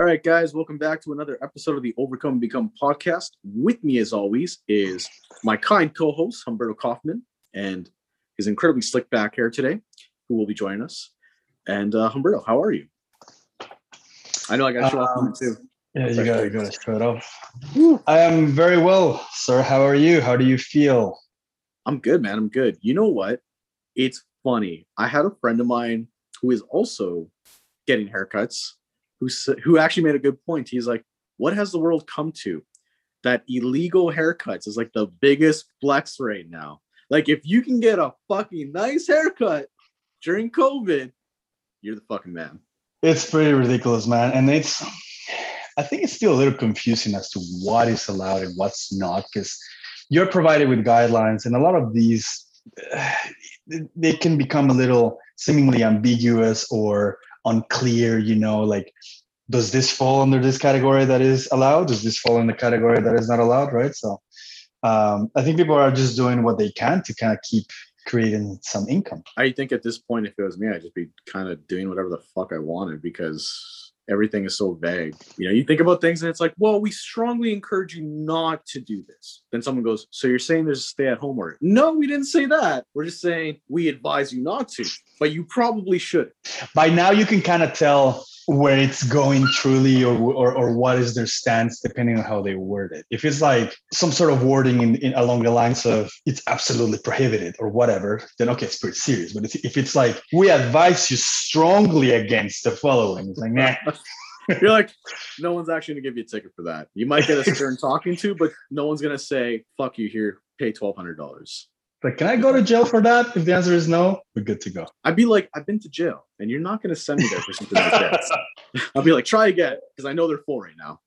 All right, guys, welcome back to another episode of the Overcome and Become podcast. With me, as always, is my kind co host, Humberto Kauffmann, and his incredibly slick back hair today, who will be joining us. And uh, Humberto, how are you? I know I got to show Um, off too. Yeah, you got you got to show it off. I am very well, sir. How are you? How do you feel? I'm good, man. I'm good. You know what? It's funny. I had a friend of mine who is also getting haircuts, who who actually made a good point. He's like, "What has the world come to? That illegal haircuts is like the biggest flex right now. Like, if you can get a fucking nice haircut during COVID, you're the fucking man." It's pretty ridiculous, man. And it's, I think it's still a little confusing as to what is allowed and what's not, because you're provided with guidelines, and a lot of these, they can become a little seemingly ambiguous or unclear. You know, like, does this fall under this category that is allowed? Does this fall in the category that is not allowed? Right. So, um, I think people are just doing what they can to kind of keep creating some income. I think at this point, if it was me, I'd just be kind of doing whatever the fuck I wanted because everything is so vague. You know, you think about things and it's like, well, we strongly encourage you not to do this. Then someone goes, so you're saying there's a stay at home order? No, we didn't say that. We're just saying we advise you not to, but you probably should. by now you can kind of tell where it's going truly or, or or what is their stance depending on how they word it if it's like some sort of wording in, in along the lines of it's absolutely prohibited or whatever then okay it's pretty serious but if if it's like we advise you strongly against the following it's like nah You're like, no one's actually gonna give you a ticket for that. You might get a stern talking to, but no one's gonna say, fuck you here, pay twelve hundred dollars. Like can i go to jail for that if the answer is no we're good to go I'd be like, I've been to jail, and you're not gonna send me there for something like that. I'll be like, try again, because I know they're full right now.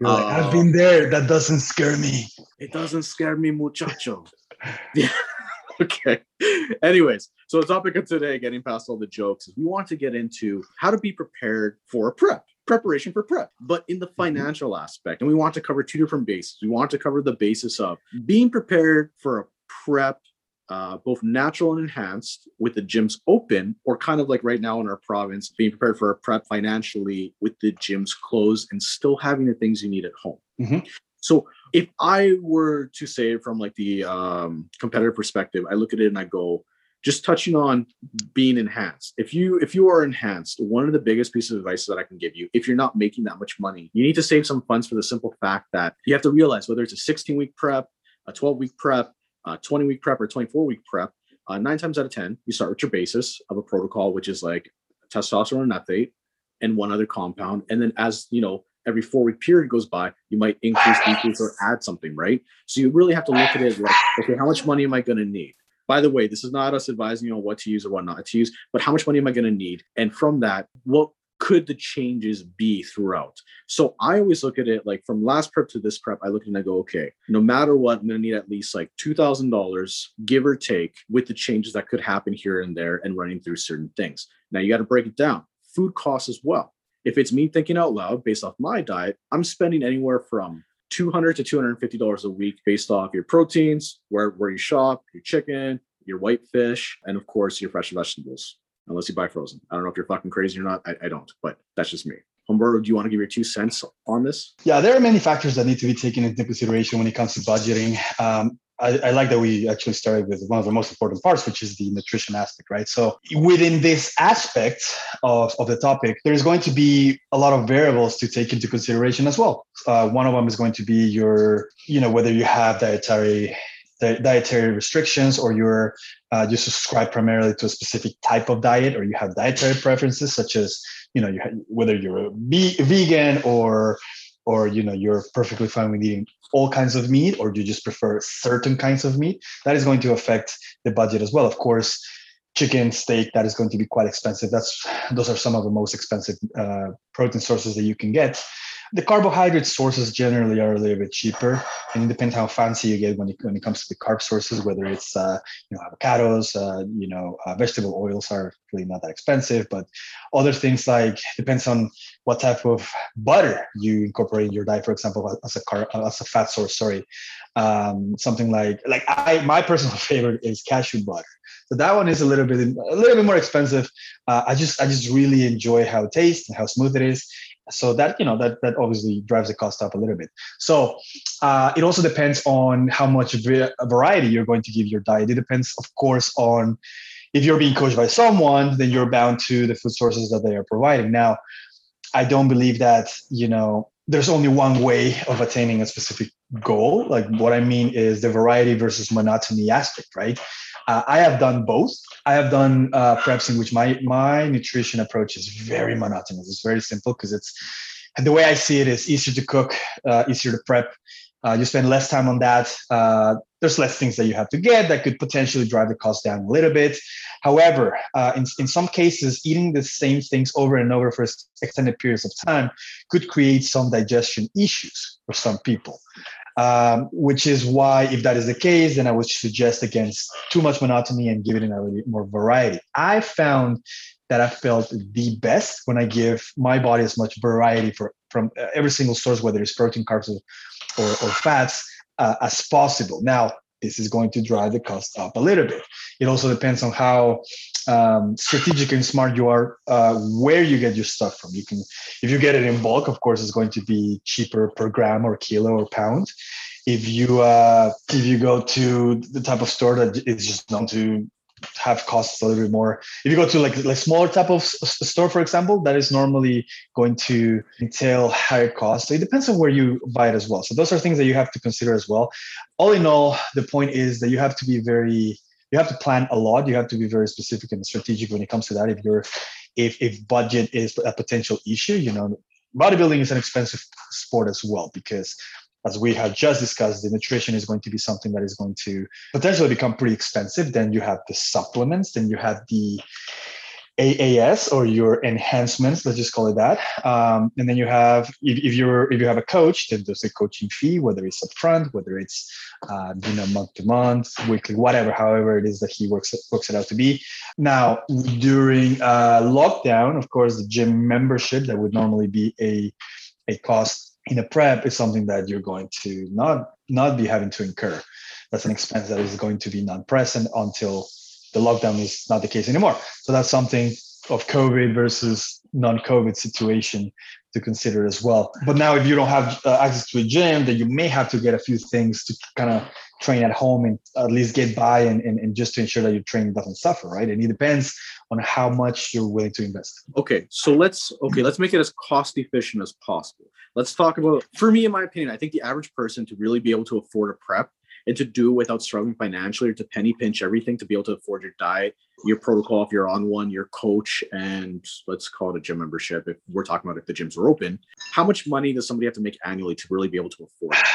You're like, Uh, i've been there that doesn't scare me It doesn't scare me, muchacho. yeah. okay. Anyways, so the topic of today, getting past all the jokes, is we want to get into how to be prepared for a prep, preparation for prep, but in the financial aspect. And we want to cover two different bases. We want to cover the basis of being prepared for a prep. Uh, both natural and enhanced with the gyms open, or kind of like right now in our province, being prepared for a prep financially with the gyms closed and still having the things you need at home. Mhm. So if I were to say from like the um, competitive perspective, I look at it and I go, just touching on being enhanced. If you if you are enhanced, one of the biggest pieces of advice that I can give you, if you're not making that much money, you need to save some funds for the simple fact that you have to realize whether it's a 16 week prep, a 12 week prep, a 20 week prep, or 24 week prep. Uh, nine times out of ten, you start with your basis of a protocol, which is like testosterone and and one other compound, and then as you know every four week period goes by, you might increase, decrease, or add something, right? So you really have to look at it like, okay, how much money am I going to need? By the way, this is not us advising you on what to use or what not to use, but how much money am I going to need? And from that, what could the changes be throughout? So I always look at it like from last prep to this prep, I look at it and I go, okay, no matter what, I'm to need at least like $2,000, give or take, with the changes that could happen here and there and running through certain things. Now you got to break it down. Food costs as well. If it's me thinking out loud based off my diet, I'm spending anywhere from 200 to 250 dollars a week based off your proteins, where where you shop, your chicken, your white fish, and of course your fresh vegetables. Unless you buy frozen. I don't know if you're fucking crazy or not. I, I don't, but that's just me. Humberto, do you want to give your two cents on this? Yeah, there are many factors that need to be taken into consideration when it comes to budgeting. Um, I, I, like that we actually started with one of the most important parts, which is the nutrition aspect, right? So within this aspect of, of the topic, there's going to be a lot of variables to take into consideration as well. Uh, one of them is going to be your, you know, whether you have dietary dietary restrictions or you're uh, you subscribe primarily to a specific type of diet or you have dietary preferences such as you know you have, whether you're a vegan or or you know you're perfectly fine with eating all kinds of meat or you just prefer certain kinds of meat that is going to affect the budget as well. Of course chicken steak that is going to be quite expensive. That's those are some of the most expensive uh, protein sources that you can get the carbohydrate sources generally are a little bit cheaper and it depends how fancy you get when it, when it comes to the carb sources whether it's uh, you know avocados uh, you know uh, vegetable oils are really not that expensive but other things like depends on what type of butter you incorporate in your diet for example as a car as a fat source sorry. Um, something like like i my personal favorite is cashew butter. So that one is a little bit a little bit more expensive. Uh, i just i just really enjoy how it tastes and how smooth it is so that you know that that obviously drives the cost up a little bit. So uh, it also depends on how much variety you're going to give your diet. It depends of course on if you're being coached by someone then you're bound to the food sources that they are providing. Now i don't believe that you know there's only one way of attaining a specific goal. Like what i mean is the variety versus monotony aspect right uh, I have done both. I have done uh, preps in which my my nutrition approach is very monotonous. It's very simple because it's the way I see it is easier to cook, uh, easier to prep. Uh, you spend less time on that. Uh, there's less things that you have to get that could potentially drive the cost down a little bit. However, uh, in, in some cases, eating the same things over and over for extended periods of time could create some digestion issues for some people um, which is why, if that is the case, then I would suggest against too much monotony and giving it a little more variety. I found that I felt the best when I give my body as much variety for, from every single source, whether it's protein, carbs, or, or fats, uh, as possible. Now, this is going to drive the cost up a little bit. It also depends on how um, strategic and smart you are, uh, where you get your stuff from. You can, if you get it in bulk, of course, it's going to be cheaper per gram or kilo or pound. If you uh, if you go to the type of store that is just known to have costs a little bit more. If you go to like like smaller type of store, for example, that is normally going to entail higher costs. So it depends on where you buy it as well. So those are things that you have to consider as well. All in all, the point is that you have to be very you have to plan a lot. You have to be very specific and strategic when it comes to that. If you're if if budget is a potential issue, you know, bodybuilding is an expensive sport as well because as we have just discussed, the nutrition is going to be something that is going to potentially become pretty expensive. Then you have the supplements, then you have the AAS or your enhancements, let's just call it that. Um, and then you have, if, if, you're if you have a coach, then there's a coaching fee, whether it's upfront, whether it's uh, you know month to month, weekly, whatever, however it is that he works works it out to be. Now during uh, lockdown, of course, the gym membership that would normally be a a cost in a prep is something that you're going to not not be having to incur. That's an expense that is going to be non-present until the lockdown is not the case anymore. So that's something of COVID versus non-COVID situation to consider as well. But now, if you don't have uh, access to a gym, then you may have to get a few things to kind of train at home and at least get by and, and, and just to ensure that your training doesn't suffer, right? And it depends on how much you're willing to invest. Okay, so let's okay, let's make it as cost efficient as possible. Let's talk about for me, in my opinion, I think the average person to really be able to afford a prep and to do without struggling financially or to penny pinch everything to be able to afford your diet, your protocol if you're on one, your coach, and let's call it a gym membership if we're talking about if the gyms are open. How much money does somebody have to make annually to really be able to afford it?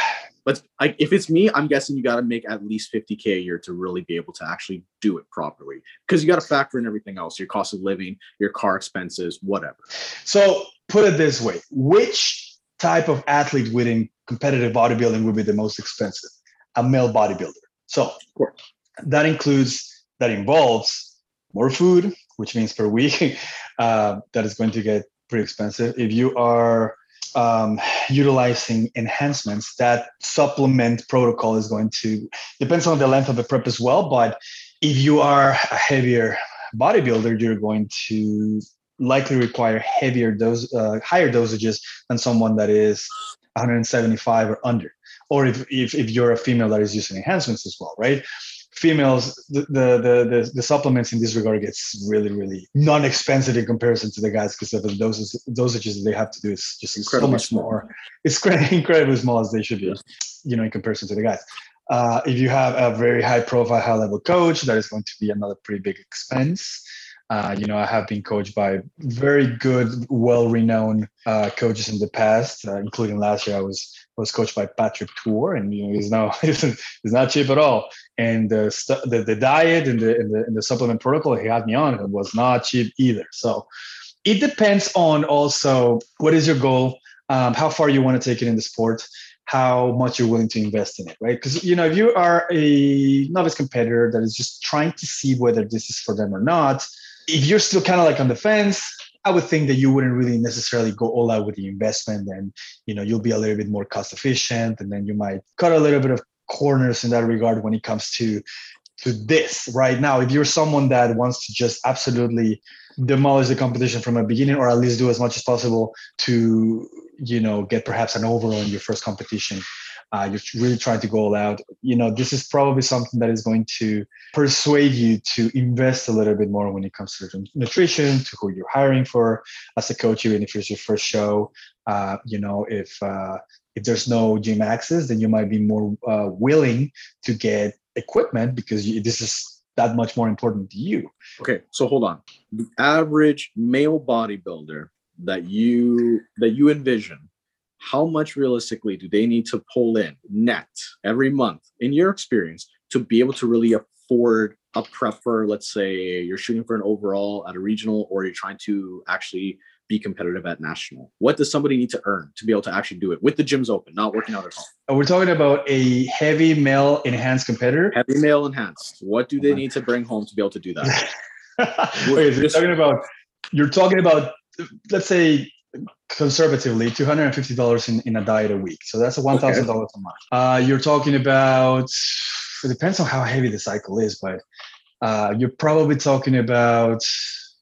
But like, if it's me, I'm guessing you got to make at least 50k a year to really be able to actually do it properly because you got to factor in everything else, your cost of living, your car expenses, whatever. So put it this way: which type of athlete within competitive bodybuilding would be the most expensive? A male bodybuilder. So that includes that involves more food, which means per week, uh, that is going to get pretty expensive. If you are um, utilizing enhancements, that supplement protocol is going to depends on the length of the prep as well. But if you are a heavier bodybuilder, you're going to likely require heavier dose, uh, higher dosages than someone that is 175 or under. Or if, if, if you're a female that is using enhancements as well, right? females the, the the the, supplements in this regard gets really really non-expensive in comparison to the guys because of the doses dosages that they have to do is just incredibly so much small. more it's incredibly small as they should be you know in comparison to the guys uh, if you have a very high profile high level coach that is going to be another pretty big expense uh, you know, I have been coached by very good, well-renowned uh, coaches in the past, uh, including last year. I was was coached by Patrick Tuor, and you know, he's now he's, not cheap at all. And the, the, the diet and the, and the and the supplement protocol he had me on was not cheap either. So it depends on also what is your goal, um, how far you want to take it in the sport how much you're willing to invest in it, right? Because you know, if you are a novice competitor that is just trying to see whether this is for them or not, if you're still kind of like on the fence, I would think that you wouldn't really necessarily go all out with the investment and you know you'll be a little bit more cost efficient and then you might cut a little bit of corners in that regard when it comes to to this right now. If you're someone that wants to just absolutely demolish the competition from a beginning or at least do as much as possible to you know get perhaps an overall in your first competition uh, you're really trying to go all out. You know this is probably something that is going to persuade you to invest a little bit more when it comes to nutrition to who you're hiring for as a coach even if it's your first show. Uh, you know if uh, if there's no gym access then you might be more uh, willing to get equipment because you, this is that much more important to you. Okay so hold on. The average male bodybuilder that you that you envision how much realistically do they need to pull in net every month in your experience to be able to really afford a prep for let's say you're shooting for an overall at a regional or you're trying to actually be competitive at national? What does somebody need to earn to be able to actually do it with the gyms open not working out at home? We're talking about a heavy male enhanced competitor? Heavy male enhanced. What do oh they need to bring home to be able to do that? So you're talking about you're talking about let's say conservatively $250 in, in a diet a week. So that's a $1000 okay. a month. Uh, you're talking about it depends on how heavy the cycle is but uh, you're probably talking about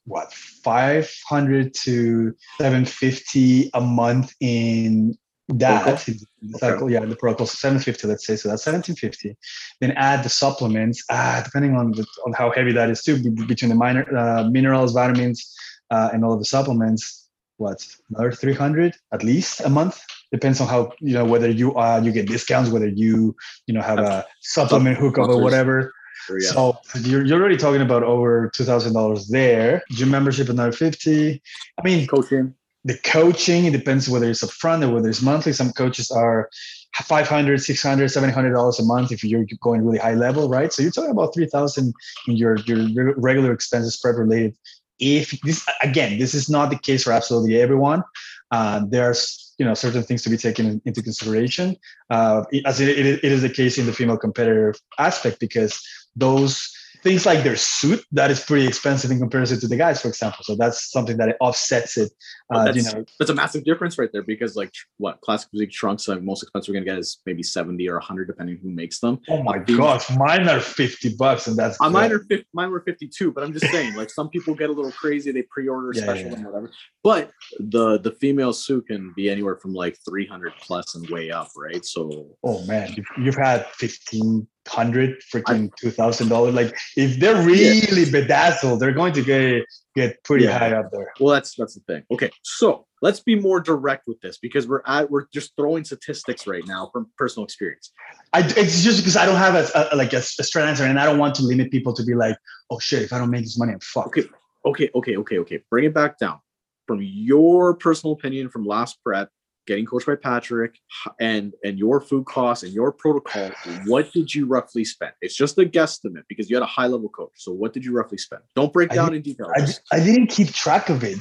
what 500 to 750 a month in that okay. cycle. Yeah the protocol. 750 let's say. So that's 1750 then add the supplements. Ah, depending on the, on how heavy that is too between the minor uh, minerals vitamins uh, and all of the supplements what another 300 at least a month? Depends on how you know whether you uh you get discounts whether you you know have a supplement hookup or whatever yeah. so you're, you're already talking about over $2000 there. Gym membership another 50 i mean coaching. the coaching it depends whether it's upfront or whether it's monthly. Some coaches are 500 600 700 dollars a month if you're going really high level right? So you're talking about 3000 in your your regular expenses prep related if this again this is not the case for absolutely everyone uh, there's you know certain things to be taken into consideration uh, as it, it, is the case in the female competitor aspect because those things like their suit that is pretty expensive in comparison to the guys for example. So that's something that it offsets it uh, that's, you know. that's a massive difference right there because like what classic physique trunks like most expensive we're gonna get is maybe 70 or 100 depending who makes them. Oh my gosh mine are 50 bucks and that's uh, mine are 50, mine were 52 but i'm just saying like some people get a little crazy they pre-order yeah, special yeah. and whatever. But the the female suit can be anywhere from like 300 plus and way up right? So oh man you've, you've had 15 hundred freaking two thousand dollars. Like if they're really yeah. bedazzled, they're going to get get pretty yeah. high up there. Well, that's that's the thing. Okay, so let's be more direct with this because we're at we're just throwing statistics right now from personal experience. I it's just because I don't have a, a like a, a straight answer, and I don't want to limit people to be like, oh shit, if I don't make this money, I'm fucked. Okay, okay, okay, okay, okay. Bring it back down from your personal opinion from last prep getting coached by Patrick and and your food costs and your protocol, what did you roughly spend? It's just a guesstimate because you had a high level coach. So what did you roughly spend? Don't break down in detail. I, I, didn't keep track of it.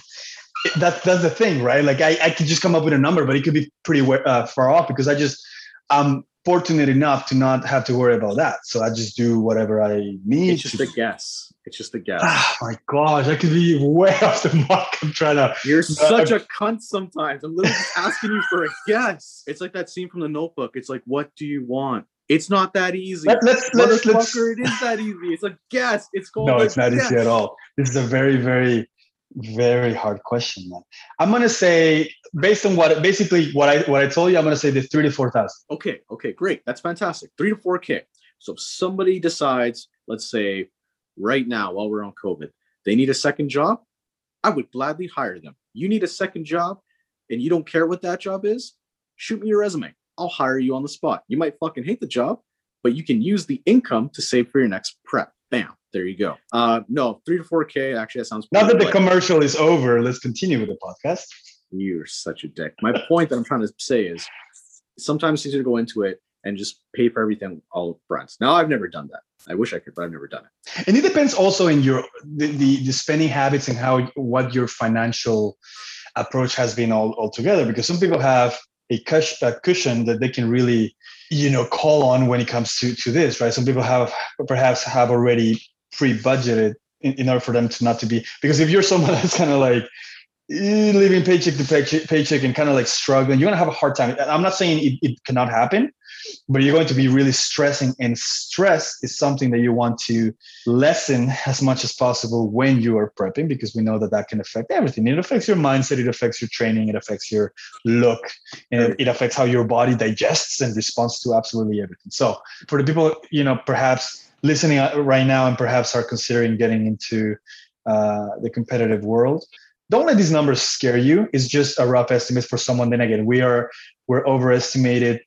That's that's the thing, right? Like I, I could just come up with a number, but it could be pretty uh, far off because I just I'm fortunate enough to not have to worry about that. So I just do whatever I need. It's just to. a guess. It's just a guess. Oh my gosh, I could be way off the mark. I'm trying to. You're uh, such a cunt sometimes. I'm literally just asking you for a guess. It's like that scene from the notebook. It's like, what do you want? It's not that easy. Let, let's, let's, let's, it is that easy. It's a guess. It's called. No, it's not guess. easy at all. This is a very, very, very hard question, man. I'm gonna say, based on what basically what I what I told you, I'm gonna say the three to four thousand. Okay, okay, great. That's fantastic. Three to four K. So if somebody decides, let's say right now while we're on COVID. They need a second job. I would gladly hire them. You need a second job and you don't care what that job is, shoot me your resume. I'll hire you on the spot. You might fucking hate the job, but you can use the income to save for your next prep. Bam. There you go. Uh, no, three to four K. Actually, that sounds. Now that the commercial is over, let's continue with the podcast. You're such a dick. My point that I'm trying to say is sometimes it's easier to go into it and just pay for everything all up front. Now, I've never done that. I wish I could, but I've never done it. And it depends also in your the, the, the spending habits and how what your financial approach has been all altogether. Because some people have a, cush, a cushion that they can really, you know, call on when it comes to to this, right? Some people have perhaps have already pre-budgeted in, in order for them to not to be because if you're someone that's kind of like eh, living paycheck to paycheck, paycheck and kind of like struggling, you're gonna have a hard time. I'm not saying it, it cannot happen, but you're going to be really stressing. And stress is something that you want to lessen as much as possible when you are prepping, because we know that that can affect everything. It affects your mindset, it affects your training, it affects your look, and it affects how your body digests and responds to absolutely everything. So for the people, you know, perhaps listening right now and perhaps are considering getting into uh, the competitive world. Don't let these numbers scare you. It's just a rough estimate for someone then again. We are we're overestimated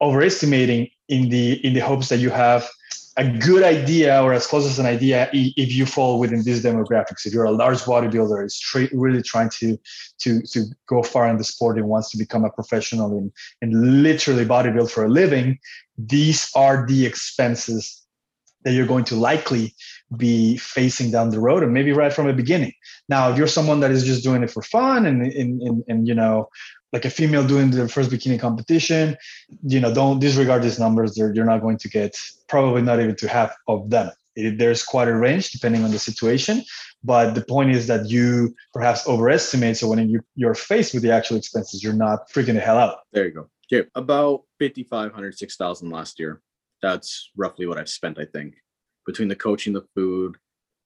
overestimating in the in the hopes that you have a good idea or as close as an idea if you fall within these demographics. If you're a large bodybuilder is tra- really trying to to to go far in the sport and wants to become a professional and, and literally bodybuild for a living these are the expenses that you're going to likely be facing down the road and maybe right from the beginning. Now if you're someone that is just doing it for fun and and, and, and you know like a female doing the first bikini competition you know don't disregard these numbers. They're, you're not going to get probably not even to half of them. It, there's quite a range depending on the situation but the point is that you perhaps overestimate so when you, you're faced with the actual expenses you're not freaking the hell out. There you go. Okay about 5500 6000 last year that's roughly what I've spent, I think, between the coaching, the food,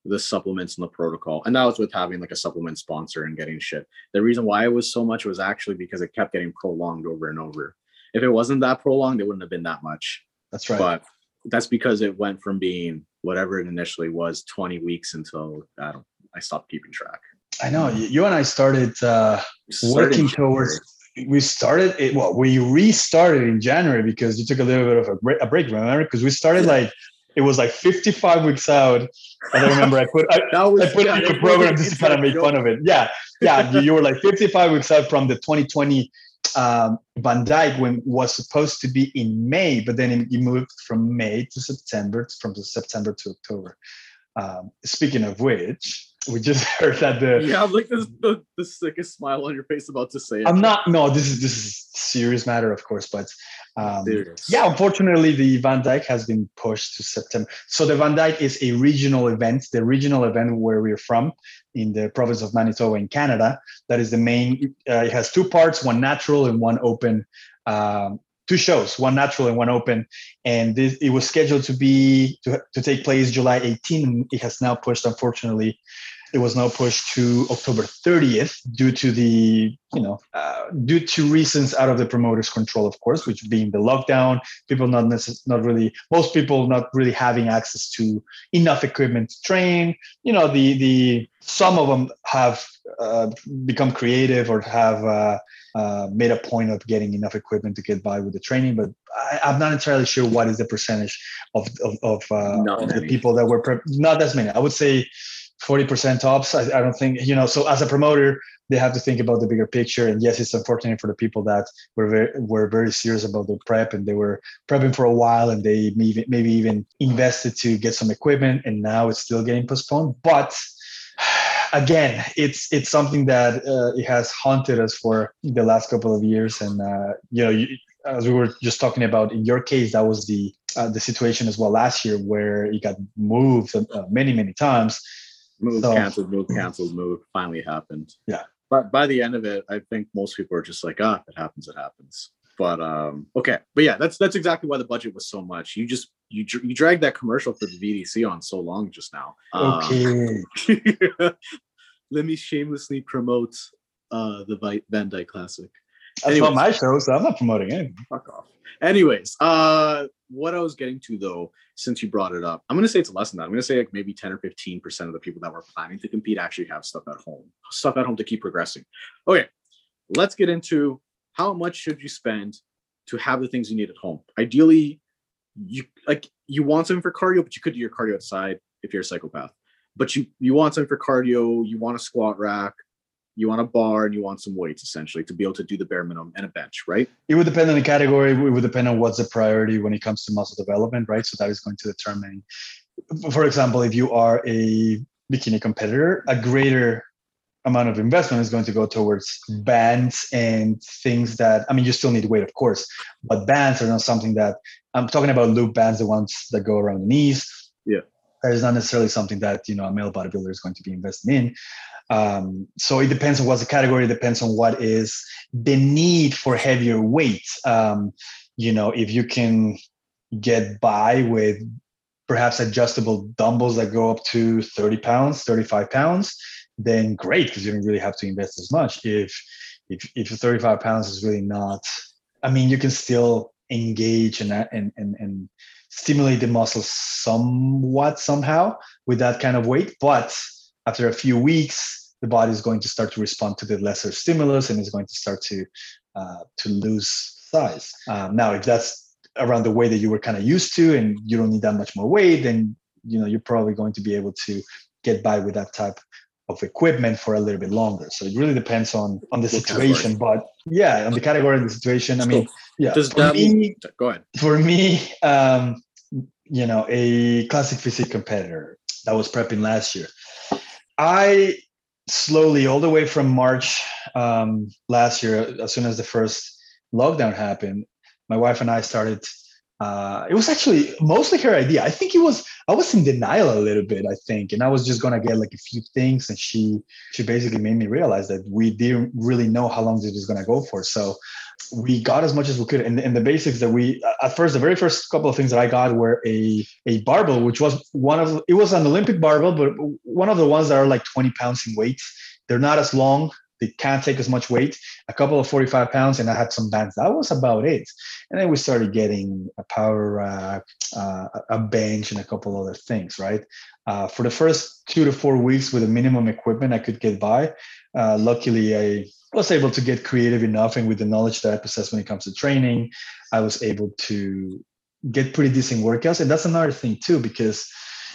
the supplements, and the protocol. And that was with having like a supplement sponsor and getting shit. The reason why it was so much was actually because it kept getting prolonged over and over. If it wasn't that prolonged, it wouldn't have been that much. That's right. But that's because it went from being whatever it initially was 20 weeks until I don't I stopped keeping track. I know you and I started uh, working towards we started it well we restarted in january because you took a little bit of a break, a break remember? Because we started like it was like 55 weeks out. And i remember i put i, I put in the program just to kind of make fun of it. Yeah. Yeah you were like 55 weeks out from the 2020 um, Van Dyke when was supposed to be in May, but then it moved from May to September, from September to October. Um, speaking of which, we just heard that the yeah, I'm like this, the, the sickest smile on your face about to say it. I'm not. No, this is this is serious matter, of course, but um, yeah, unfortunately, the Van Dyke has been pushed to September. So the Van Dyke is a regional event, the regional event where we're from in the province of Manitoba in Canada. That is the main. Uh, it has two parts: one natural and one open. Um, two shows, one natural and one open, and this, it was scheduled to be to, to take place July 18. It has now pushed, unfortunately, it was now pushed to October 30th due to the, you know, uh, due to reasons out of the promoter's control, of course, which being the lockdown, people not necess- not really, most people not really having access to enough equipment to train. You know, the the some of them have uh, become creative or have uh, uh, made a point of getting enough equipment to get by with the training, but I, am not entirely sure what is the percentage of of, of, uh, of the people that were pre- not as many. I would say 40% tops. I, I, don't think, you know, so as a promoter, they have to think about the bigger picture. And yes, it's unfortunate for the people that were very, were very serious about their prep and they were prepping for a while and they maybe, maybe even invested to get some equipment and now it's still getting postponed. But again, it's it's something that uh, it has haunted us for the last couple of years. And, uh, you know, you, as we were just talking about in your case, that was the uh, the situation as well last year where it got moved uh, many, many times move so, canceled, move canceled, move. Finally happened. Yeah. But by the end of it, I think most people are just like, ah, it happens, it happens. But um, okay, but yeah, that's that's exactly why the budget was so much. You just you you dragged that commercial for the VDC on so long just now. Okay. Um, let me shamelessly promote uh the Van Dyke Classic. That's Anyways, not my show, so I'm not promoting anything. Fuck off. Anyways, uh, what I was getting to though, since you brought it up, I'm gonna say it's less than that. I'm gonna say like maybe 10 or 15 percent of the people that were planning to compete actually have stuff at home, stuff at home to keep progressing. Okay, let's get into how much should you spend to have the things you need at home. Ideally, you like you want something for cardio, but you could do your cardio outside if you're a psychopath. But you you want something for cardio, you want a squat rack, you want a bar and you want some weights essentially to be able to do the bare minimum and a bench, right? It would depend on the category. It would depend on what's the priority when it comes to muscle development, right? So that is going to determine, for example, if you are a bikini competitor, a greater amount of investment is going to go towards bands and things that I mean you still need weight of course but bands are not something that I'm talking about loop bands the ones that go around the knees yeah that is not necessarily something that you know a male bodybuilder is going to be investing in. Um, so it depends on what's the category. It depends on what is the need for heavier weight. Um, you know, if you can get by with perhaps adjustable dumbbells that go up to 30 pounds, 35 pounds, then great because you don't really have to invest as much. If if if 35 pounds is really not, I mean, you can still engage and and and, and stimulate the muscles somewhat somehow with that kind of weight, but after a few weeks, the body is going to start to respond to the lesser stimulus and is going to start to uh, to lose size. Um, now, if that's around the way that you were kind of used to, and you don't need that much more weight, then you know you're probably going to be able to get by with that type of equipment for a little bit longer. So it really depends on on the situation. But yeah, on the category and the situation. I mean, yeah. Does for that me, go ahead? For me, um, you know, a classic physique competitor that was prepping last year. I slowly, all the way from March um, last year, as soon as the first lockdown happened, my wife and I started uh, it was actually mostly her idea. I think it was I was in denial a little bit. I think, and I was just gonna get like a few things, and she she basically made me realize that we didn't really know how long this was gonna go for. So we got as much as we could, and, and the basics that we at first the very first couple of things that I got were a a barbell, which was one of it was an Olympic barbell, but one of the ones that are like 20 pounds in weight. They're not as long they can't take as much weight, a couple of 45 pounds, and I had some bands. That was about it. And then we started getting a power rack, uh, a bench, and a couple other things, right? Uh, for the first two to four weeks with the minimum equipment I could get by, uh, luckily I was able to get creative enough. And with the knowledge that I possess when it comes to training, I was able to get pretty decent workouts. And that's another thing, too, because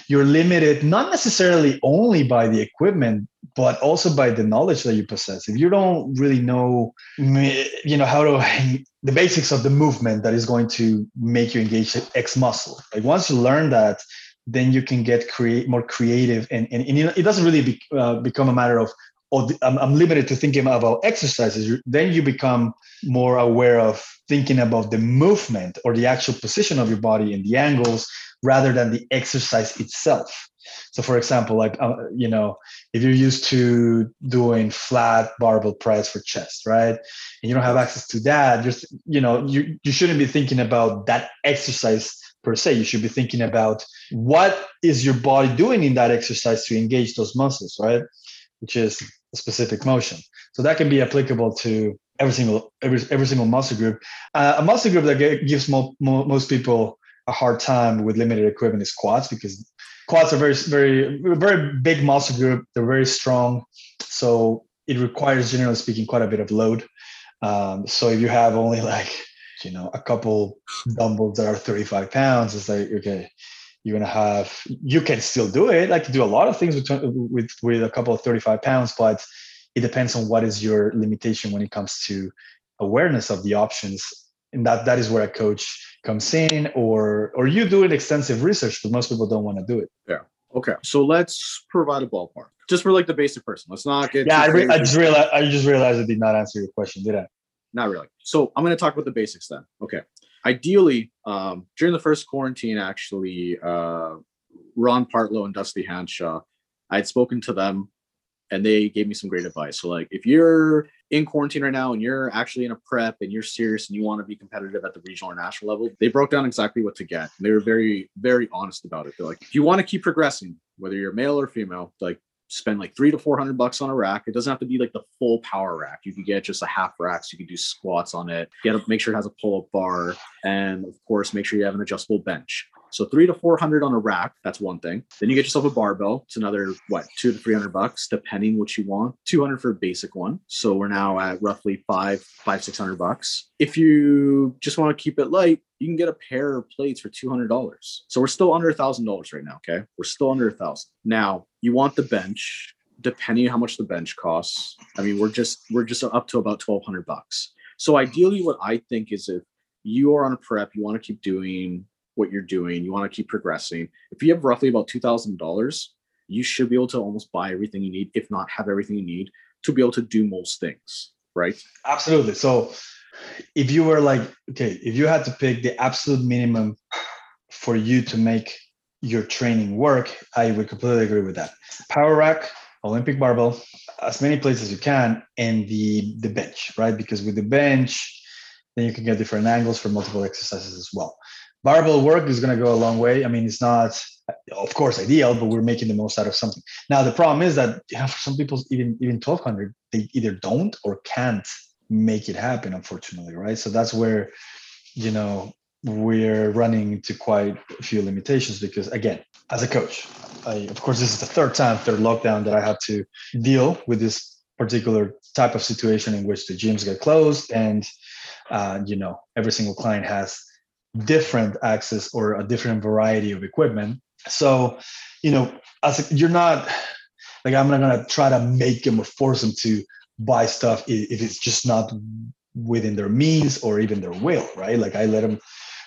you're limited not necessarily only by the equipment but also by the knowledge that you possess. If you don't really know you know how to the basics of the movement that is going to make you engage x muscle. Like once you learn that then you can get create more creative and, and, and it doesn't really be, uh, become a matter of oh I'm, I'm limited to thinking about exercises. Then you become more aware of thinking about the movement or the actual position of your body and the angles rather than the exercise itself. So, for example, like uh, you know, if you're used to doing flat barbell press for chest, right, and you don't have access to that, just you know, you you shouldn't be thinking about that exercise per se. You should be thinking about what is your body doing in that exercise to engage those muscles, right, which is a specific motion. So that can be applicable to every single every every single muscle group. Uh, a muscle group that gives mo- mo- most people a hard time with limited equipment is quads because quads are very very very big muscle group. They're very strong, so it requires generally speaking quite a bit of load. Um, so if you have only like you know a couple dumbbells that are 35 pounds, it's like okay, you're gonna have you can still do it. Like do a lot of things with with with a couple of 35 pounds, but it depends on what is your limitation when it comes to awareness of the options and that that is where a coach comes in or or you do an extensive research but most people don't want to do it. Yeah okay so let's provide a ballpark just for like the basic person let's not get yeah I, re- I, just realized i just realized i did not answer your question did i? Not really so i'm going to talk about the basics then okay. Ideally um, during the first quarantine actually uh, ron partlow and dusty hanshaw i had spoken to them and they gave me some great advice. So like if you're in quarantine right now and you're actually in a prep and you're serious and you want to be competitive at the regional or national level, they broke down exactly what to get. They were very, very honest about it. They're like, if you want to keep progressing, whether you're male or female, like spend like three to four hundred bucks on a rack. It doesn't have to be like the full power rack. You can get just a half rack, so you can do squats on it. Get a, make sure it has a pull-up bar, and of course, make sure you have an adjustable bench. So three to four hundred on a rack. That's one thing. Then you get yourself a barbell. It's another what two to three hundred bucks, depending what you want. Two hundred for a basic one. So we're now at roughly five, five, six hundred bucks. If you just want to keep it light, you can get a pair of plates for two hundred dollars. So we're still under a thousand dollars right now. Okay, we're still under a thousand. Now you want the bench. Depending on how much the bench costs, I mean, we're just we're just up to about twelve hundred bucks. So ideally, what I think is if you are on a prep, you want to keep doing what you're doing, you want to keep progressing. If you have roughly about $2,000, you should be able to almost buy everything you need, if not have everything you need to be able to do most things, right? Absolutely. So if you were like, okay, if you had to pick the absolute minimum for you to make your training work, I would completely agree with that. Power rack, Olympic barbell, as many places as you can, and the the bench, right? Because with the bench, then you can get different angles for multiple exercises as well. Barbell work is going to go a long way. I mean, it's not, of course, ideal, but we're making the most out of something. Now, the problem is that you know, for some people, even even 1200, they either don't or can't make it happen, unfortunately, right? So that's where, you know, we're running into quite a few limitations because, again, as a coach, I, of course, this is the third time, third lockdown that I have to deal with this particular type of situation in which the gyms get closed and uh, you know every single client has different access or a different variety of equipment. So you know as a, you're not like i'm not gonna try to make them or force them to buy stuff if it's just not within their means or even their will right? Like i let them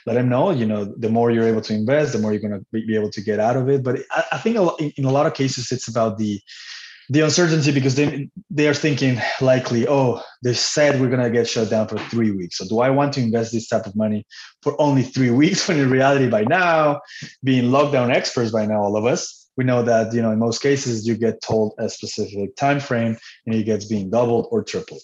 let them know you know the more you're able to invest the more you're to be able to get out of it. But i, I think in a lot of cases it's about the the uncertainty because they they are thinking likely, oh, they said we're gonna get shut down for three weeks. So do I want to invest this type of money for only three weeks? When in reality, by now, being lockdown experts by now, all of us, we know that you know in most cases you get told a specific time frame and it gets being doubled or tripled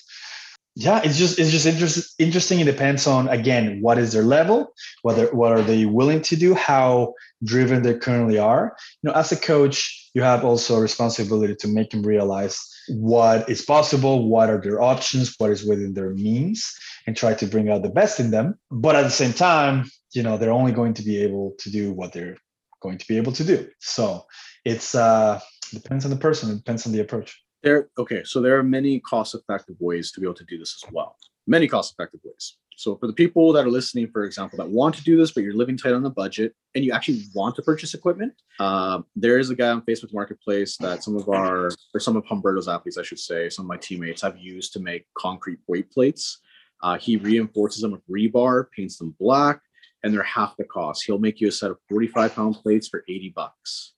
yeah it's just it's just interest, interesting it depends on again what is their level whether what are they willing to do how driven they currently are you know as a coach you have also a responsibility to make them realize what is possible what are their options what is within their means and try to bring out the best in them but at the same time you know they're only going to be able to do what they're going to be able to do so it's uh depends on the person it depends on the approach there, okay, so there are many cost-effective ways to be able to do this as well. Many cost-effective ways. So for the people that are listening, for example, that want to do this, but you're living tight on the budget and you actually want to purchase equipment, uh, there is a guy on Facebook Marketplace that some of our, or some of Humberto's athletes, I should say, some of my teammates have used to make concrete weight plates. Uh, he reinforces them with rebar, paints them black, and they're half the cost. He'll make you a set of 45 pound plates for 80 bucks.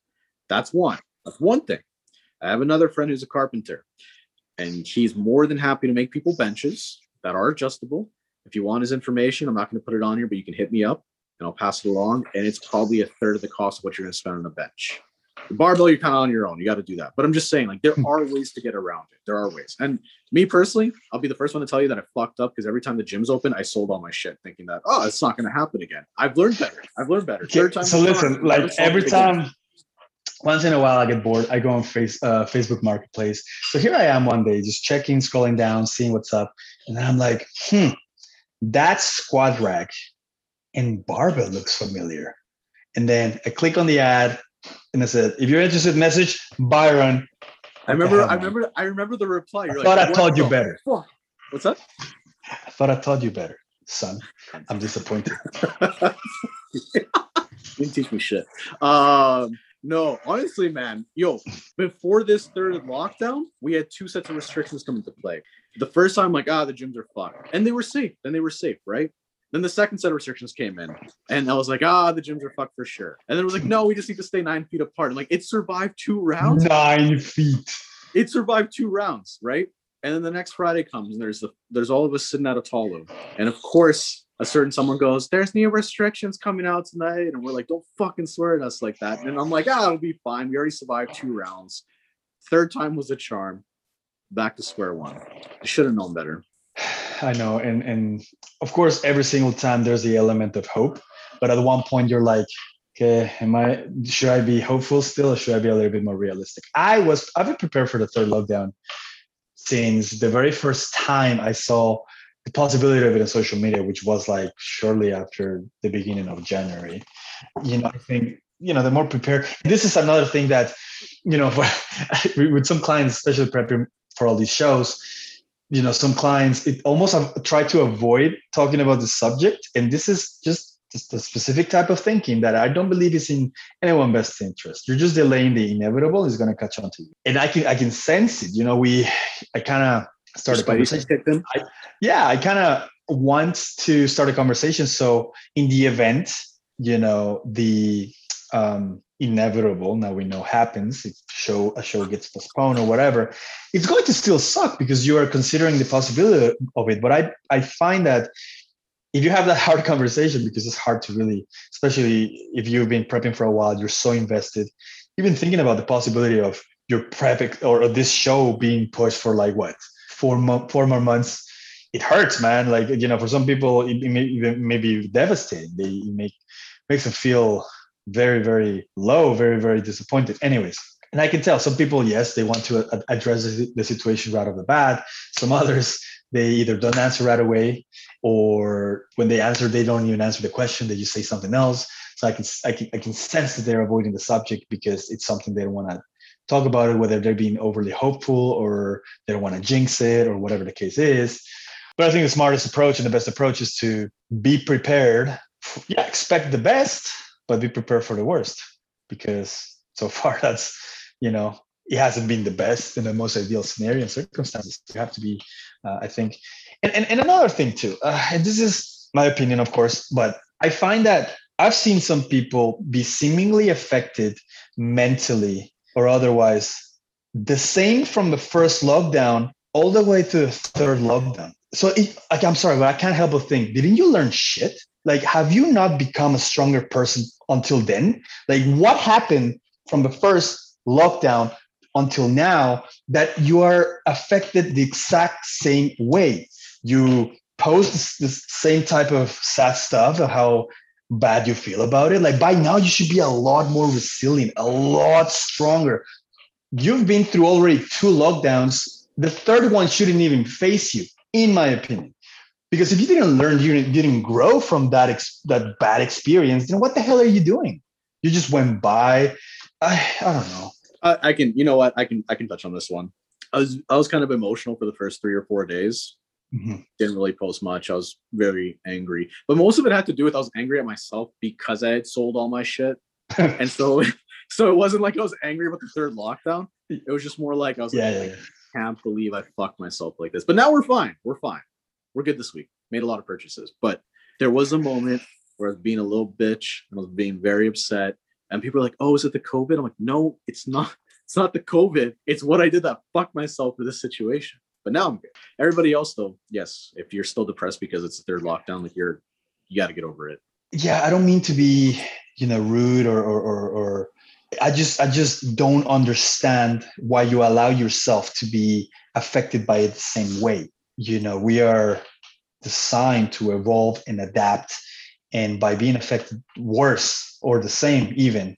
That's one. That's one thing. I have another friend who's a carpenter, and he's more than happy to make people benches that are adjustable. If you want his information, I'm not going to put it on here, but you can hit me up and I'll pass it along. And it's probably a third of the cost of what you're going to spend on a bench. The barbell, you're kind of on your own. You got to do that. But I'm just saying, like, there are ways to get around it. There are ways. And me personally, I'll be the first one to tell you that I fucked up because every time the gym's open, I sold all my shit thinking that, oh, it's not going to happen again. I've learned better. I've learned better. Okay, so listen, like every time, once in a while I get bored, I go on face, uh, Facebook Marketplace. So here I am one day, just checking, scrolling down, seeing what's up, and then I'm like, hmm, that squat rack and barbell looks familiar. And then I click on the ad, and I said, if you're interested, message Byron. I remember, I remember, I remember the reply. You're I thought I told you better. What's that? I thought I told you better, son. I'm disappointed. didn't teach me shit. Um, no, honestly, man, yo, before this third lockdown, we had two sets of restrictions come into play. The first time, like, ah, the gyms are fucked, and they were safe. Then they were safe, right? Then the second set of restrictions came in, and I was like, ah, the gyms are fucked for sure. And then it was like, no, we just need to stay nine feet apart. And like, it survived two rounds. Nine feet. It survived two rounds, right? And then the next Friday comes, and there's the there's all of us sitting at a Tolo, and of course, a certain someone goes, "There's new restrictions coming out tonight," and we're like, "Don't fucking swear at us like that." And I'm like, "Ah, it'll be fine. We already survived two rounds. Third time was a charm. Back to square one. Should have known better." I know, and and of course, every single time there's the element of hope, but at one point you're like, okay, am I should I be hopeful still, or should I be a little bit more realistic? I was I've been prepared for the third lockdown since the very first time I saw the possibility of it in social media, which was like shortly after the beginning of January, you know, I think, you know, the more prepared. This is another thing that, you know, for, with some clients, especially prepping for all these shows, you know, some clients it almost have tried to avoid talking about the subject, and this is just just a specific type of thinking that I don't believe is in anyone's best interest. You're just delaying the inevitable is going to catch on to you, and I can I can sense it. You know, we I kind of started conversation. I, yeah, I kind of want to start a conversation. So in the event, you know, the um, inevitable now we know happens if show a show gets postponed or whatever it's going to still suck because you are considering the possibility of it but i i find that if you have that hard conversation because it's hard to really especially if you've been prepping for a while you're so invested even thinking about the possibility of your prep or this show being pushed for like what four mo- four more months it hurts man. Like you know for some people it, may even may be devastating. They it make makes them feel very very low very very disappointed. Anyways and i can tell some people yes they want to address the situation right off the bat. Some others they either don't answer right away or when they answer they don't even answer the question they just say something else. So i can i can, I can sense that they're avoiding the subject because it's something they don't want to talk about it whether they're being overly hopeful or they don't want to jinx it or whatever the case is. But i think the smartest approach and the best approach is to be prepared. Yeah expect the best but be prepared for the worst because so far that's you know it hasn't been the best in the most ideal scenario and circumstances. You have to be uh, i think. And, and, and another thing too uh, and this is my opinion of course but i find that i've seen some people be seemingly affected mentally or otherwise the same from the first lockdown all the way to the third lockdown. So it, like, i'm sorry but i can't help but think didn't you learn shit? Like have you not become a stronger person until then? Like what happened from the first lockdown until now that you are affected the exact same way. You post the same type of sad stuff of how bad you feel about it. Like by now, you should be a lot more resilient, a lot stronger. You've been through already two lockdowns. The third one shouldn't even face you, in my opinion. Because if you didn't learn, you didn't grow from that ex- that bad experience, then what the hell are you doing? You just went by. I I don't know. I, I can, you know what? I can, I can touch on this one. I was, I was kind of emotional for the first three or four days. Mm-hmm. Didn't really post much. I was very angry, but most of it had to do with I was angry at myself because I had sold all my shit, and so, so it wasn't like I was angry about the third lockdown. It was just more like I was yeah, like, yeah, I can't believe I fucked myself like this. But now we're fine. We're fine. We're good this week. Made a lot of purchases, but there was a moment where I was being a little bitch and I was being very upset and people are like, "Oh, is it the COVID?" I'm like, "No, it's not. It's not the COVID. It's what I did that fucked myself for this situation." But now I'm good. Everybody else, though, yes, if you're still depressed because it's the third lockdown, like you're, you got to get over it. Yeah, I don't mean to be, you know, rude or, or or or I just I just don't understand why you allow yourself to be affected by it the same way. You know, we are designed to evolve and adapt and by being affected worse or the same even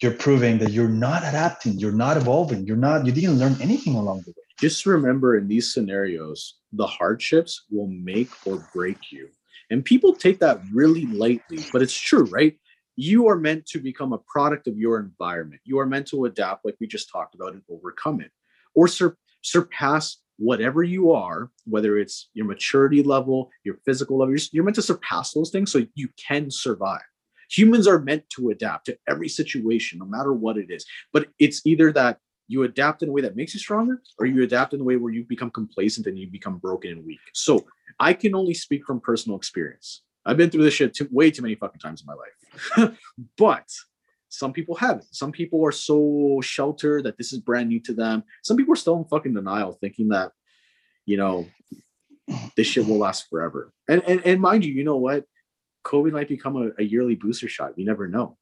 you're proving that you're not adapting you're not evolving you're not you didn't learn anything along the way. Just remember in these scenarios the hardships will make or break you. And people take that really lightly but it's true right? You are meant to become a product of your environment. You are meant to adapt like we just talked about and overcome it or sur- surpass whatever you are, whether it's your maturity level, your physical level, you're, you're meant to surpass those things so you can survive. Humans are meant to adapt to every situation, no matter what it is. But it's either that you adapt in a way that makes you stronger, or you adapt in a way where you become complacent and you become broken and weak. So I can only speak from personal experience. I've been through this shit too, way too many fucking times in my life. but some people haven't. Some people are so sheltered that this is brand new to them. Some people are still in fucking denial, thinking that, you know, this shit will last forever. And and, and mind you, you know what? COVID might become a, a yearly booster shot. You never know.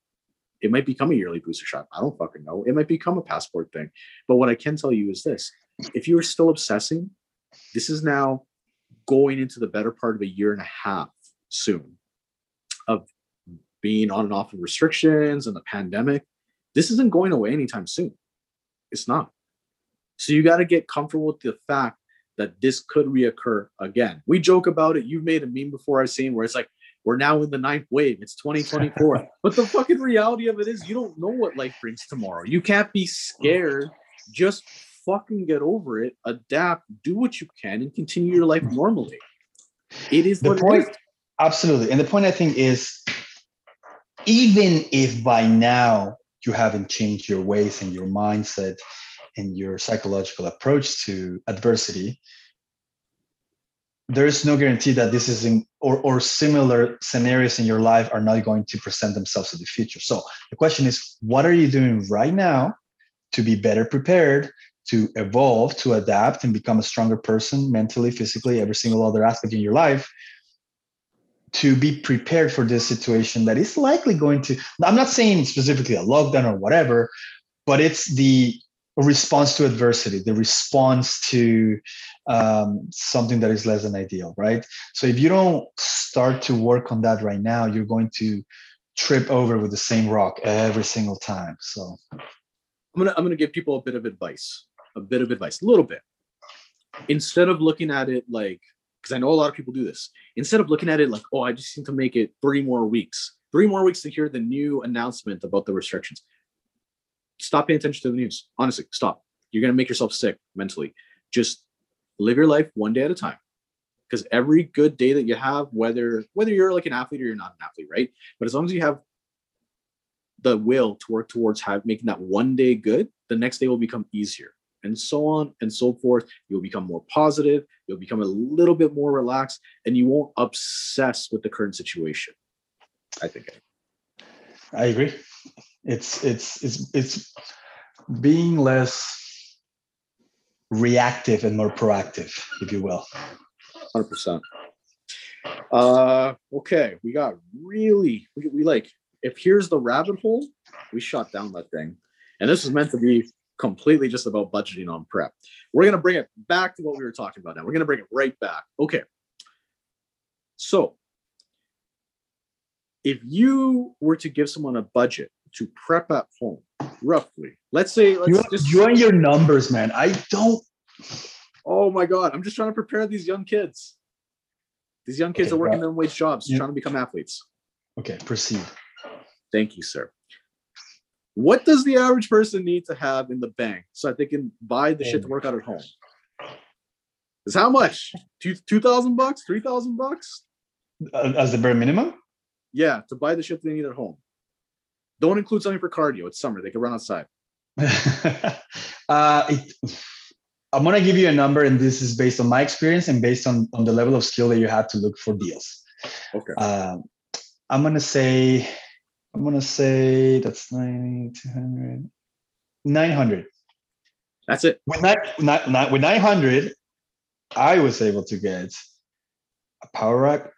It might become a yearly booster shot. I don't fucking know. It might become a passport thing. But what I can tell you is this if you are still obsessing, this is now going into the better part of a year and a half soon of being on and off of restrictions and the pandemic, this isn't going away anytime soon. It's not. So you got to get comfortable with the fact that this could reoccur again. We joke about it. You've made a meme before I've seen where it's like, we're now in the ninth wave. It's 2024. but the fucking reality of it is you don't know what life brings tomorrow. You can't be scared. Just fucking get over it, adapt, do what you can, and continue your life normally. It is the point. Absolutely. And the point I think is even if by now you haven't changed your ways and your mindset and your psychological approach to adversity there is no guarantee that this is in or, or similar scenarios in your life are not going to present themselves in the future. So the question is what are you doing right now to be better prepared to evolve to adapt and become a stronger person mentally physically every single other aspect in your life to be prepared for this situation that is likely going to i'm not saying specifically a lockdown or whatever but it's the response to adversity the response to um, something that is less than ideal right so if you don't start to work on that right now you're going to trip over with the same rock every single time so i'm gonna i'm gonna give people a bit of advice a bit of advice a little bit instead of looking at it like because I know a lot of people do this. Instead of looking at it like, oh, I just need to make it three more weeks, three more weeks to hear the new announcement about the restrictions. Stop paying attention to the news. Honestly, stop. You're gonna make yourself sick mentally. Just live your life one day at a time. Because every good day that you have, whether whether you're like an athlete or you're not an athlete, right? But as long as you have the will to work towards have, making that one day good, the next day will become easier and so on and so forth. You'll become more positive, you'll become a little bit more relaxed, and you won't obsess with the current situation. I think. I agree. It's it's it's it's being less reactive and more proactive, if you will. Hundred percent. Uh, okay, we got really we, we like if here's the rabbit hole, we shot down that thing, and this is meant to be completely just about budgeting on prep. We're to bring it back to what we were talking about now. We're to bring it right back. Okay. So, if you were to give someone a budget to prep at home, roughly, let's say, let's you just join your numbers, man. I don't. Oh my God. I'm just trying to prepare these young kids. These young kids Okay, are working minimum wage jobs, yeah. trying to become athletes. Okay, proceed. Thank you, sir. What does the average person need to have in the bank so that they can buy the shit to work out at home? Is how much? Two two thousand bucks? Three thousand bucks? Uh, As the bare minimum. Yeah, to buy the shit they need at home. Don't include something for cardio. It's summer. They can run outside. uh, it, I'm gonna give you a number, and this is based on my experience and based on on the level of skill that you have to look for deals. Okay. Um, I'm gonna say, I'm gonna say that's 90, 200, 900. That's it. With nine, not, not, with 900, I was able to get a power rack,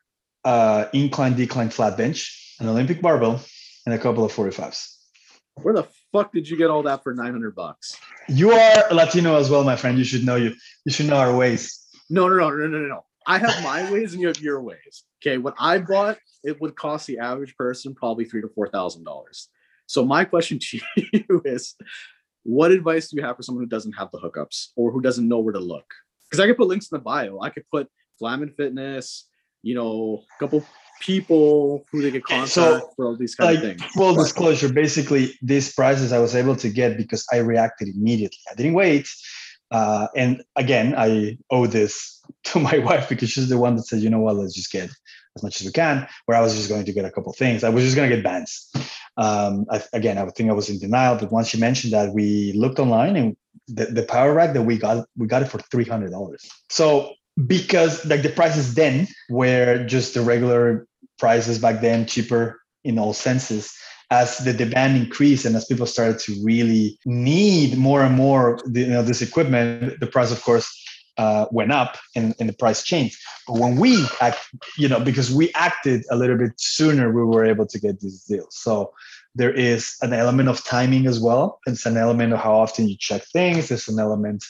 uh, incline, decline, flat bench, an Olympic barbell, and a couple of 45s. Where the fuck did you get all that for 900 bucks? You are Latino as well, my friend. You should know you. You should know our ways. No, no, no, no, no, no, no. I have my ways and you have your ways. Okay. What I bought, it would cost the average person probably three to four thousand dollars. So my question to you is what advice do you have for someone who doesn't have the hookups or who doesn't know where to look? Because I could put links in the bio. I could put Flaman Fitness, you know, a couple people who they could contact So, for all these kind Like of things. full But- disclosure, basically these prices I was able to get because I reacted immediately. I didn't wait. Uh, and again, I owe this to my wife because she's the one that said, you know what, let's just get as much as we can. Where I was just going to get a couple things. I was just going to get bands. Um, I, again, I would think I was in denial, but once she mentioned that, we looked online and the, the power rack that we got, we got it for three hundred dollars. So because like the prices then were just the regular prices back then, cheaper in all senses. As the demand increased and as people started to really need more and more, you know, this equipment, the price, of course, uh, went up and, and the price changed. But when we act, you know, because we acted a little bit sooner, we were able to get these deals. So there is an element of timing as well. It's an element of how often you check things. There's an element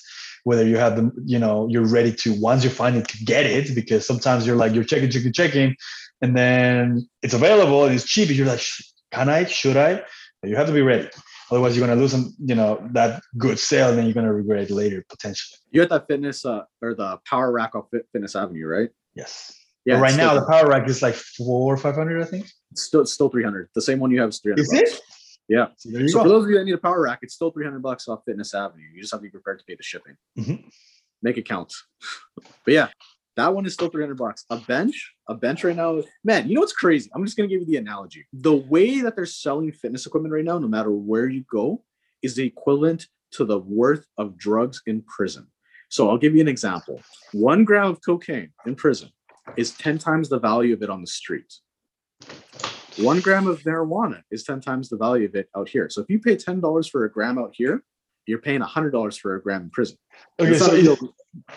whether you have them, you know, you're ready to once you find it to get it, because sometimes you're like you're checking, checking, checking, and then it's available and it's cheap. You're like, can I? Should I? You have to be ready. Otherwise, you're gonna lose some, you know, that good sale, and then you're gonna regret it later potentially. you had that fitness uh, or the power rack off Fitness Avenue, right? Yes. Yeah. but right now the power rack is like four or five hundred, I think. it's still it's still 300. The same one you have is 300. Is bucks. it? Yeah. So So for those of you that need a power rack, it's still 300 bucks off Fitness Avenue. You just have to be prepared to pay the shipping. Mhm. Make it count. But yeah, that one is still 300 bucks. A bench, a bench right now, man, you know what's crazy? I'm just going to give you the analogy. The way that they're selling fitness equipment right now, no matter where you go, is the equivalent to the worth of drugs in prison. So I'll give you an example. One gram of cocaine in prison is 10 times the value of it on the street. One gram of marijuana is 10 times the value of it out here. So if you pay $10 for a gram out here, you're paying $100 for a gram in prison. Okay, so is,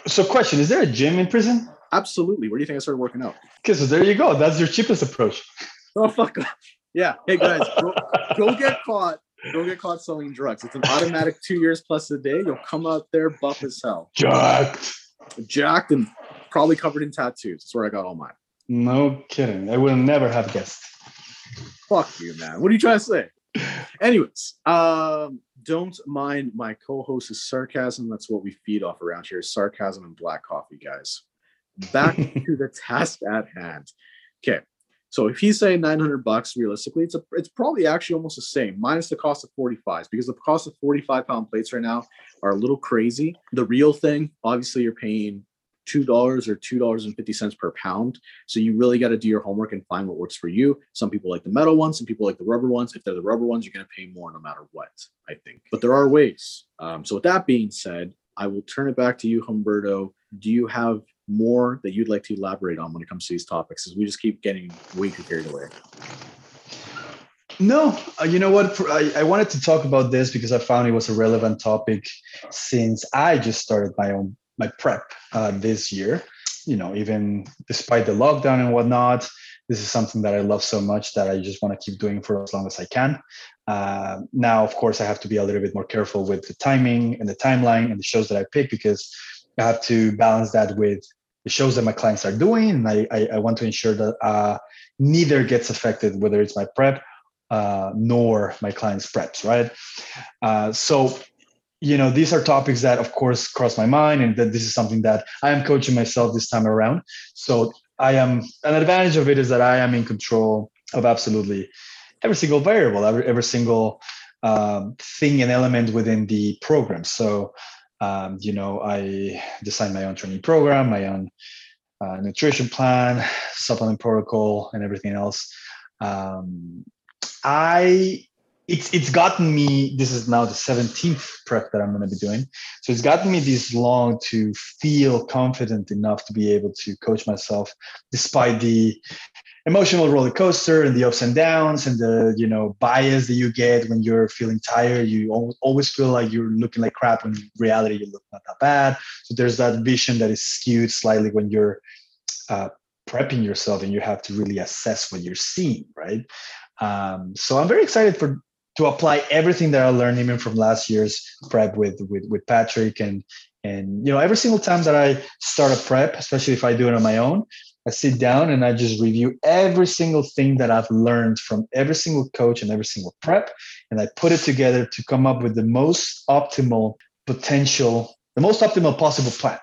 so question: Is there a gym in prison? Absolutely. Where do you think I started working out? Okay, so there you go. That's your cheapest approach. Oh fuck off. Yeah. Hey guys, go, go get caught. Go get caught selling drugs. It's an automatic two years plus a day. You'll come out there buff as hell. Jacked. Jacked and probably covered in tattoos. That's where I got all mine. No kidding. I would never have guessed. Fuck you, man. What are you trying to say? Anyways, um, don't mind my co-host's sarcasm. That's what we feed off around here: sarcasm and black coffee, guys. Back to the task at hand. Okay, so if he's saying 900 bucks, realistically, it's a, it's probably actually almost the same, minus the cost of 45s, because the cost of 45 pound plates right now are a little crazy. The real thing, obviously, you're paying two dollars or two dollars and fifty cents per pound. So you really got to do your homework and find what works for you. Some people like the metal ones, some people like the rubber ones. If they're the rubber ones, you're going to pay more no matter what. I think, but there are ways. Um, so with that being said, I will turn it back to you, Humberto. Do you have more that you'd like to elaborate on when it comes to these topics? As we just keep getting way too carried away. No, uh, you know what? I, I wanted to talk about this because I found it was a relevant topic since I just started my own my prep uh, this year. You know, even despite the lockdown and whatnot, this is something that I love so much that I just want to keep doing for as long as I can. Uh, now, of course, I have to be a little bit more careful with the timing and the timeline and the shows that I pick because I have to balance that with the shows that my clients are doing, and I I, I want to ensure that uh, neither gets affected, whether it's my prep uh, nor my clients' preps, right? Uh, so you know these are topics that of course cross my mind and that this is something that i am coaching myself this time around so i am an advantage of it is that i am in control of absolutely every single variable every, every single um, thing and element within the program so um, you know i design my own training program my own uh, nutrition plan supplement protocol and everything else. Um, i it's it's gotten me this is now the 17th prep that i'm going to be doing. So it's gotten me this long to feel confident enough to be able to coach myself despite the emotional roller coaster and the ups and downs and the you know bias that you get when you're feeling tired. You always feel like you're looking like crap when in reality you look not that bad. So there's that vision that is skewed slightly when you're uh, prepping yourself and you have to really assess what you're seeing right? Um, so i'm very excited for to apply everything that I learned even from last year's prep with with with Patrick and and you know every single time that I start a prep, especially if I do it on my own, I sit down and I just review every single thing that I've learned from every single coach and every single prep, and I put it together to come up with the most optimal potential, the most optimal possible plan.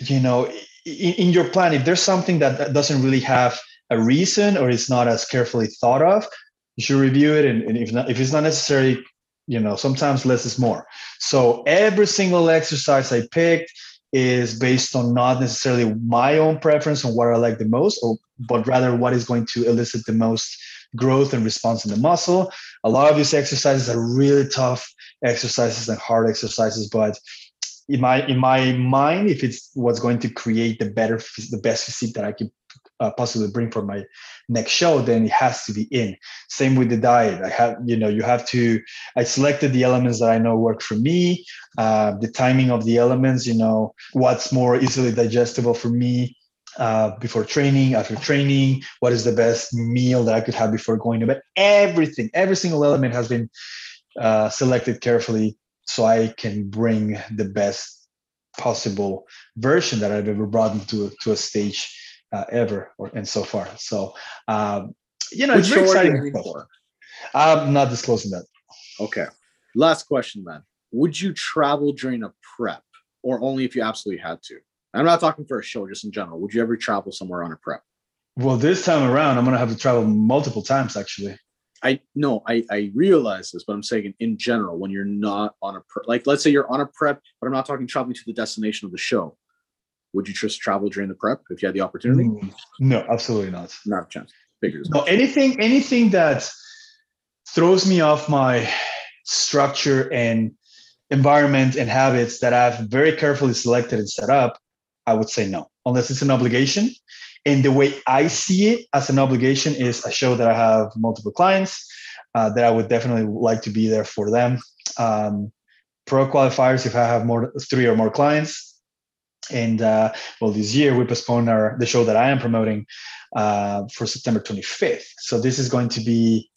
You know, in, in your plan, if there's something that doesn't really have a reason or it's not as carefully thought of, you should review it and, and if not if it's not necessary you know sometimes less is more so every single exercise i picked is based on not necessarily my own preference on what i like the most or but rather what is going to elicit the most growth and response in the muscle. A lot of these exercises are really tough exercises and hard exercises but in my in my mind if it's what's going to create the better the best physique that i can uh, possibly bring for my next show then it has to be in. Same with the diet. I have you know you have to i selected the elements that i know work for me uh, the timing of the elements you know what's more easily digestible for me uh, before training after training what is the best meal that i could have before going to bed. Everything every single element has been uh, selected carefully so i can bring the best possible version that i've ever brought into to a stage uh, ever or and so far. So um, you know, Which it's very exciting. I'm not disclosing that. Okay. Last question then. Would you travel during a prep or only if you absolutely had to? I'm not talking for a show, just in general. Would you ever travel somewhere on a prep? Well, this time around, I'm gonna have to travel multiple times actually. I no, I I realize this, but I'm saying in general, when you're not on a prep, like let's say you're on a prep, but I'm not talking traveling to the destination of the show would you just travel during the prep if you had the opportunity? Mm, no, absolutely not. Not a chance. Figures. No, anything anything that throws me off my structure and environment and habits that I've very carefully selected and set up, I would say no, unless it's an obligation. And the way I see it as an obligation is a show that I have multiple clients uh, that I would definitely like to be there for them. Um, pro qualifiers, if I have more three or more clients, And uh, well, this year we postponed our the show that I am promoting uh, for September 25th. So this is going to be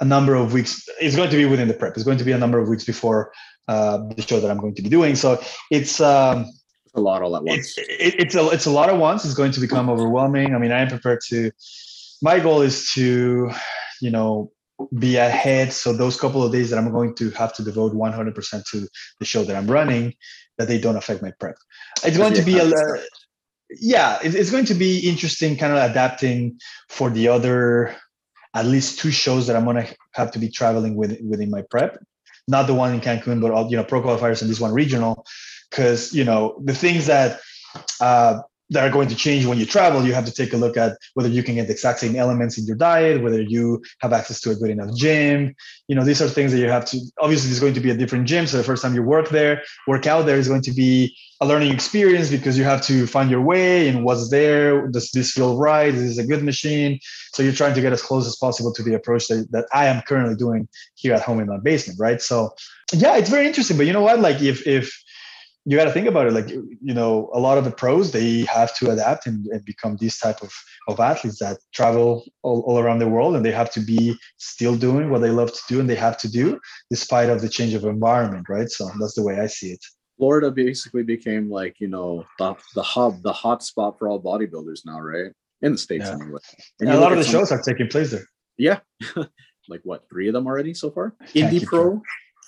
a number of weeks. It's going to be within the prep. It's going to be a number of weeks before uh, the show that I'm going to be doing. So it's um, a lot all at once. It, it, it's a it's a lot at once. It's going to become overwhelming. I mean, I am prepared to. My goal is to, you know, be ahead. So those couple of days that I'm going to have to devote 100% to the show that I'm running, that they don't affect my prep. It's going to be a. Uh, yeah, it's going to be interesting, kind of adapting for the other at least two shows that I'm gonna have to be traveling with within my prep. Not the one in Cancun, but all, you know, pro qualifiers and this one regional, because you know the things that uh, that are going to change when you travel. You have to take a look at whether you can get the exact same elements in your diet, whether you have access to a good enough gym. You know, these are things that you have to. Obviously, there's going to be a different gym, so the first time you work there, work out there is going to be a learning experience because you have to find your way and what's there. Does this feel right? Is this a good machine? So you're trying to get as close as possible to the approach that, that I am currently doing here at home in my basement, right? So yeah, it's very interesting. But you know what? Like if if you got to think about it like you know a lot of the pros they have to adapt and, and become these type of, of athletes that travel all, all around the world and they have to be still doing what they love to do and they have to do despite of the change of environment right? So that's the way i see it. Florida basically became like you know the, the hub the hot spot for all bodybuilders now right? In the states yeah. anyway. And a lot of the shows are taking place there. Yeah. Like what three of them already so far? Indy Pro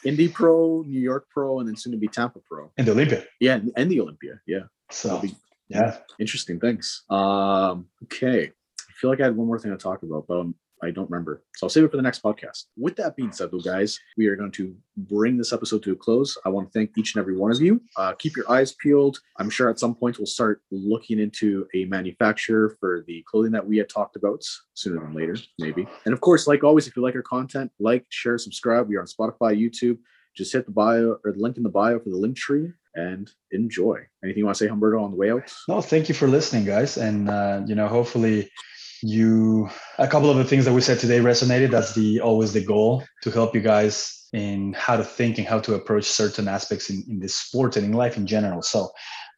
Indy Pro, New York Pro, and then soon to be Tampa Pro. And the Olympia. Yeah, and the Olympia. Yeah. So be, yeah. Interesting things. Um, okay. I feel like I had one more thing to talk about, but I'm I don't remember. So I'll save it for the next podcast. With that being said, though, guys, we are going to bring this episode to a close. I want to thank each and every one of you. Uh, keep your eyes peeled. I'm sure at some point we'll start looking into a manufacturer for the clothing that we had talked about sooner than later, maybe. And of course, like always, if you like our content, like, share, subscribe. We are on Spotify, YouTube. Just hit the bio or the link in the bio for the link tree and enjoy. Anything you want to say, Humberto, on the way out? No, thank you for listening, guys. And, uh, you know, hopefully you a couple of the things that we said today resonated that's the always the goal to help you guys in how to think and how to approach certain aspects in, in this sport and in life in general. So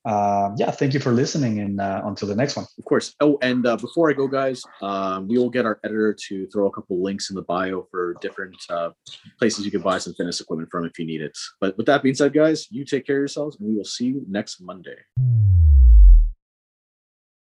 uh, yeah thank you for listening and uh, until the next one. Of course. Oh and uh, before i go guys um, we will get our editor to throw a couple links in the bio for different uh, places you can buy some fitness equipment from if you need it. But with that being said guys you take care of yourselves and we will see you next monday